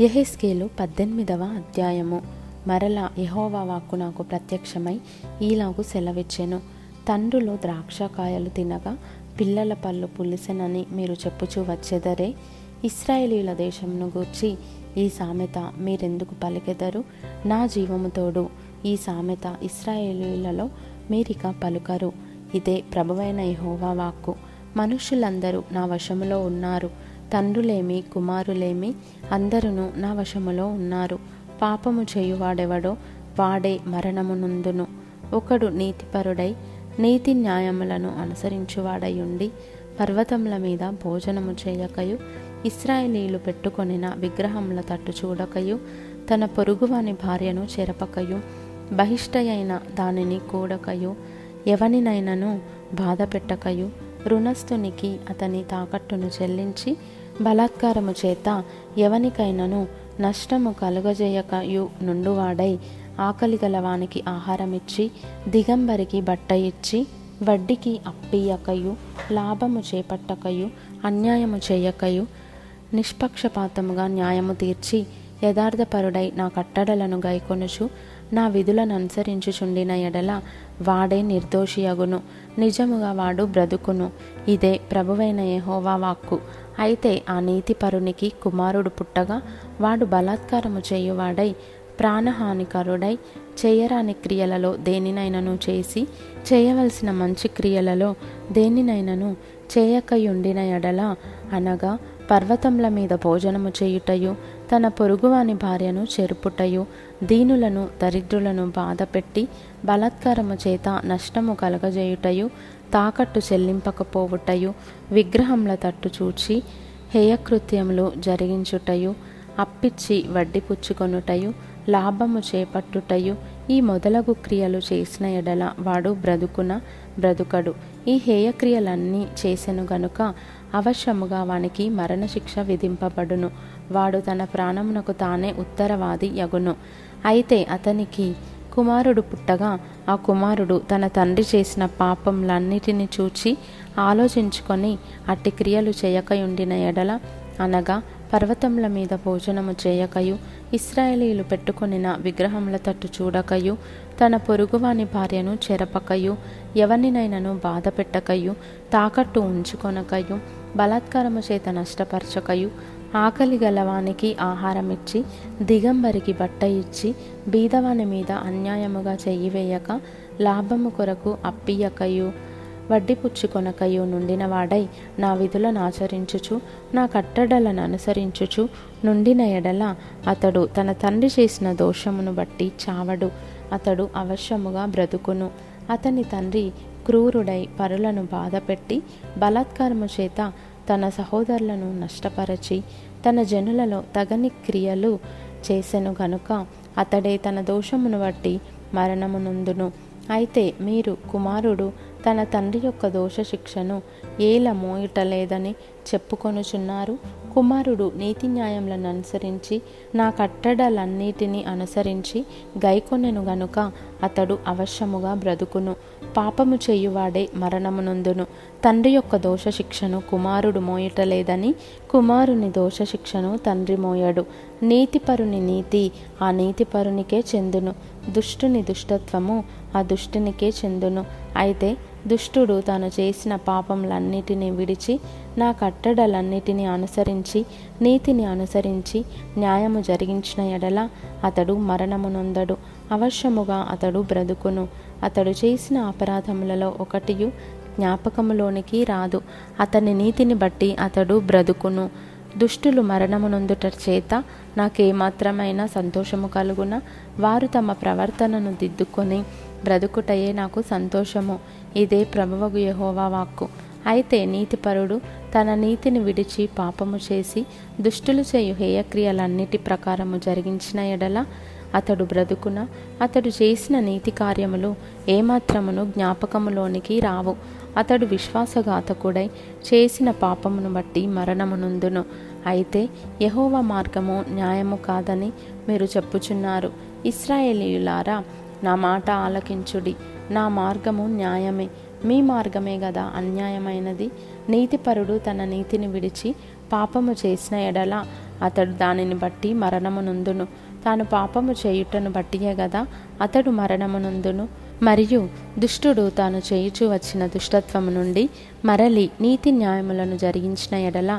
యహెస్కేలు పద్దెనిమిదవ అధ్యాయము. మరలా యహోవా వాక్కు నాకు ప్రత్యక్షమై ఈలాగు సెలవిచ్చెను. తండ్రులు ద్రాక్షకాయలు తినగా పిల్లల పళ్ళు పులిసెనని మీరు చెప్పుచూ వచ్చేదరే? ఇస్రాయేలీల దేశమును గూర్చి ఈ సామెత మీరెందుకు పలికెదరు? నా జీవము తోడు ఈ సామెత ఇస్రాయేలీలలో మీరిక పలుకరు. ఇదే ప్రభువైన యహోవా వాక్కు. మనుషులందరూ నా వశములో ఉన్నారు. తండ్రులేమి కుమారులేమి అందరును నా వశములో ఉన్నారు. పాపము చేయువాడెవడో వాడే మరణమునందును ఒకడు నీతిపరుడై నీతి న్యాయములను అనుసరించువాడయుండి పర్వతముల మీద భోజనము చేయకయు ఇస్రాయేలీలు పెట్టుకొనిన విగ్రహముల తట్టు చూడకయు తన పొరుగువాని భార్యను చెరపకయు బహిష్టయైన దానిని కూడకయు ఎవనినైనను బాధ పెట్టకయు రుణస్థునికి అతని తాకట్టును చెల్లించి బలాత్కారము చేత ఎవనికైనను నష్టము కలుగజేయకయు నుండువాడై ఆకలి గలవానికి ఆహారమిచ్చి దిగంబరికి బట్ట ఇచ్చి వడ్డీకి అప్పియకయు లాభము చేపట్టకయు అన్యాయము చేయకయు నిష్పక్షపాతముగా న్యాయము తీర్చి యథార్థపరుడై నా కట్టడలను గైకొనుచు నా విధులను అనుసరించుచుండిన ఎడల వాడే నిర్దోషియగును. నిజముగా వాడు బ్రతుకును. ఇదే ప్రభువైన యహోవా వాక్కు. అయితే ఆ నీతిపరునికి కుమారుడు పుట్టగా వాడు బలాత్కారము చేయువాడై ప్రాణహానికరుడై చేయరాని క్రియలలో దేనినైనను చేసి చేయవలసిన మంచి క్రియలలో దేనినైనను చేయకయుండిన ఎడల అనగా పర్వతముల మీద భోజనము చేయుటయు తన పొరుగువాని భార్యను చెరుపుటయు దీనులను దరిద్రులను బాధపెట్టి బలాత్కారము చేత నష్టము కలగజేయుటయు తాకట్టు చెల్లింపకపోవుటయు విగ్రహముల తట్టు చూచి హేయకృత్యములు జరిగించుటయు అప్పిచ్చి వడ్డీ పుచ్చుకొనుటయు లాభము చేపట్టుటయు ఈ మొదలగు క్రియలు చేసిన ఎడల వాడు బ్రతుకున బ్రతుకడు. ఈ హేయక్రియలన్నీ చేసెను గనుక అవశ్యముగా వానికి మరణశిక్ష విధింపబడును. వాడు తన ప్రాణమునకు తానే ఉత్తరవాది యగును. అయితే అతనికి కుమారుడు పుట్టగా ఆ కుమారుడు తన తండ్రి చేసిన పాపంలన్నిటిని చూచి ఆలోచించుకొని అట్టి క్రియలు చేయకయుండిన ఎడల అనగా పర్వతముల మీద భోజనము చేయకయు ఇస్రాయేలీలు పెట్టుకొనిన విగ్రహముల తట్టు చూడకయు తన పొరుగువాని భార్యను చెరపకయు ఎవరినైనను బాధ పెట్టకయు తాకట్టు ఉంచుకొనకయు బలాత్కారము చేత నష్టపరచకయు ఆకలి గలవానికి ఆహారం ఇచ్చి దిగంబరికి బట్ట ఇచ్చి బీదవాని మీద అన్యాయముగా చెయ్యివేయక లాభము కొరకు అప్పియకయు వడ్డీ పుచ్చుకొనకయు నుండిన వాడై నా విధులను ఆచరించుచు నా కట్టడలను అనుసరించుచు నుండిన ఎడల అతడు తన తండ్రి చేసిన దోషమును బట్టి చావడు. అతడు అవశ్యముగా బ్రతుకును. అతని తండ్రి క్రూరుడై పరులను బాధపెట్టి బలాత్కారము చేత తన సహోదరులను నష్టపరచి తన జనులలో తగని క్రియలు చేసెను గనుక అతడే తన దోషమును బట్టి మరణమునందును అయితే మీరు కుమారుడు తన తండ్రి యొక్క దోష శిక్షను ఏల మోయటలేదని చెప్పుకొనుచున్నారు? కుమారుడు నీతి న్యాయములను అనుసరించి నా కట్టడలన్నిటినీ అనుసరించి గైకొనెను గనుక అతడు అవశ్యముగా బ్రతుకును. పాపము చేయువాడే మరణమునందును. తండ్రి యొక్క దోష శిక్షను కుమారుడు మోయటలేదని కుమారుని దోష శిక్షను తండ్రి మోయడు. నీతిపరుని నీతి ఆ నీతిపరునికే చెందును. దుష్టుని దుష్టత్వము ఆ దుష్టునికే చెందును. అయితే దుష్టుడు తాను చేసిన పాపములన్నిటినీ విడిచి నా కట్టడలన్నిటినీ అనుసరించి నీతిని అనుసరించి న్యాయము జరిగించిన ఎడల అతడు మరణమునొందడు అవశ్యముగా అతడు బ్రతుకును. అతడు చేసిన అపరాధములలో ఒకటియు జ్ఞాపకములోనికి రాదు. అతని నీతిని బట్టి అతడు బ్రతుకును. దుష్టులు మరణమునందుట చేత నాకేమాత్రమైన సంతోషము కలుగున? వారు తమ ప్రవర్తనను దిద్దుకొని బ్రతుకుటయే నాకు సంతోషము. ఇదే ప్రభువగు యహోవా వాక్కు. అయితే నీతిపరుడు తన నీతిని విడిచి పాపము చేసి దుష్టులు చేయు హేయక్రియలన్నిటి ప్రకారము జరిగించిన ఎడల అతడు బ్రతుకున అతడు చేసిన నీతి కార్యములు ఏమాత్రమును జ్ఞాపకములోనికి రావు. అతడు విశ్వాసఘాతకుడై చేసిన పాపమును బట్టి మరణమునుందును అయితే యహోవ మార్గము న్యాయము కాదని మీరు చెప్పుచున్నారు. ఇస్రాయేలీయులారా నా మాట ఆలకించుడి. నా మార్గము న్యాయమే. మీ మార్గమే గదా అన్యాయమైనది. నీతిపరుడు తన నీతిని విడిచి పాపము చేసిన ఎడల అతడు దానిని బట్టి మరణమునందును తాను పాపము చేయుటను బట్టియే గదా అతడు మరణమునందును మరియు దుష్టుడు తాను చేయుచు వచ్చిన దుష్టత్వము నుండి మరలి నీతి న్యాయములను జరిగించిన ఎడల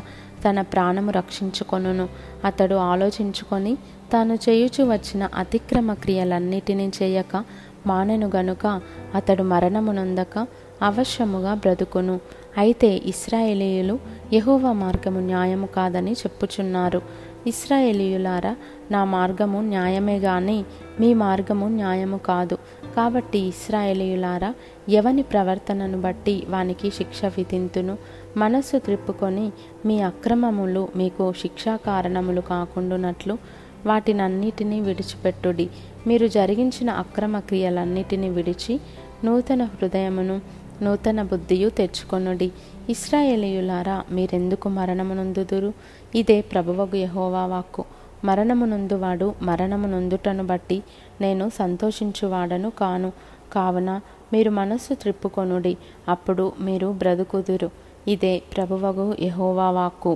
తన ప్రాణము రక్షించుకొనును. అతడు ఆలోచించుకొని తాను చేయుచు వచ్చిన అతిక్రమ క్రియలన్నిటినీ చేయక మానెను గనుక అతడు మరణమునందక అవశ్యముగా బ్రతుకును. అయితే ఇస్రాయేలీయులు యహోవా మార్గము న్యాయము కాదని చెప్పుచున్నారు. ఇస్రాయేలీయులారా నా మార్గము న్యాయమే గాని మీ మార్గము న్యాయము కాదు. కాబట్టి ఇస్రాయేలీయులారా ఎవని ప్రవర్తనను బట్టి వానికి శిక్ష విధింతును? మనస్సు త్రిప్పుకొని మీ అక్రమములు మీకు శిక్షా కారణములు కాకుండానట్లు వాటినన్నిటినీ విడిచిపెట్టుడి. మీరు జరిగించిన అక్రమ క్రియలన్నిటినీ విడిచి నూతన హృదయమును నూతన బుద్ధియు తెచ్చుకొనుడి. ఇస్రాయేలీయులారా మీరెందుకు మరణమునందుదురు? ఇదే ప్రభువగు యహోవా వాక్కు. మరణమునందువాడు మరణమునందుటను బట్టి నేను సంతోషించువాడను కాను. కావున మీరు మనస్సు త్రిప్పుకొనుడి. అప్పుడు మీరు బ్రతుకుదురు. ఇదే ప్రభువగు యహోవా వాక్కు.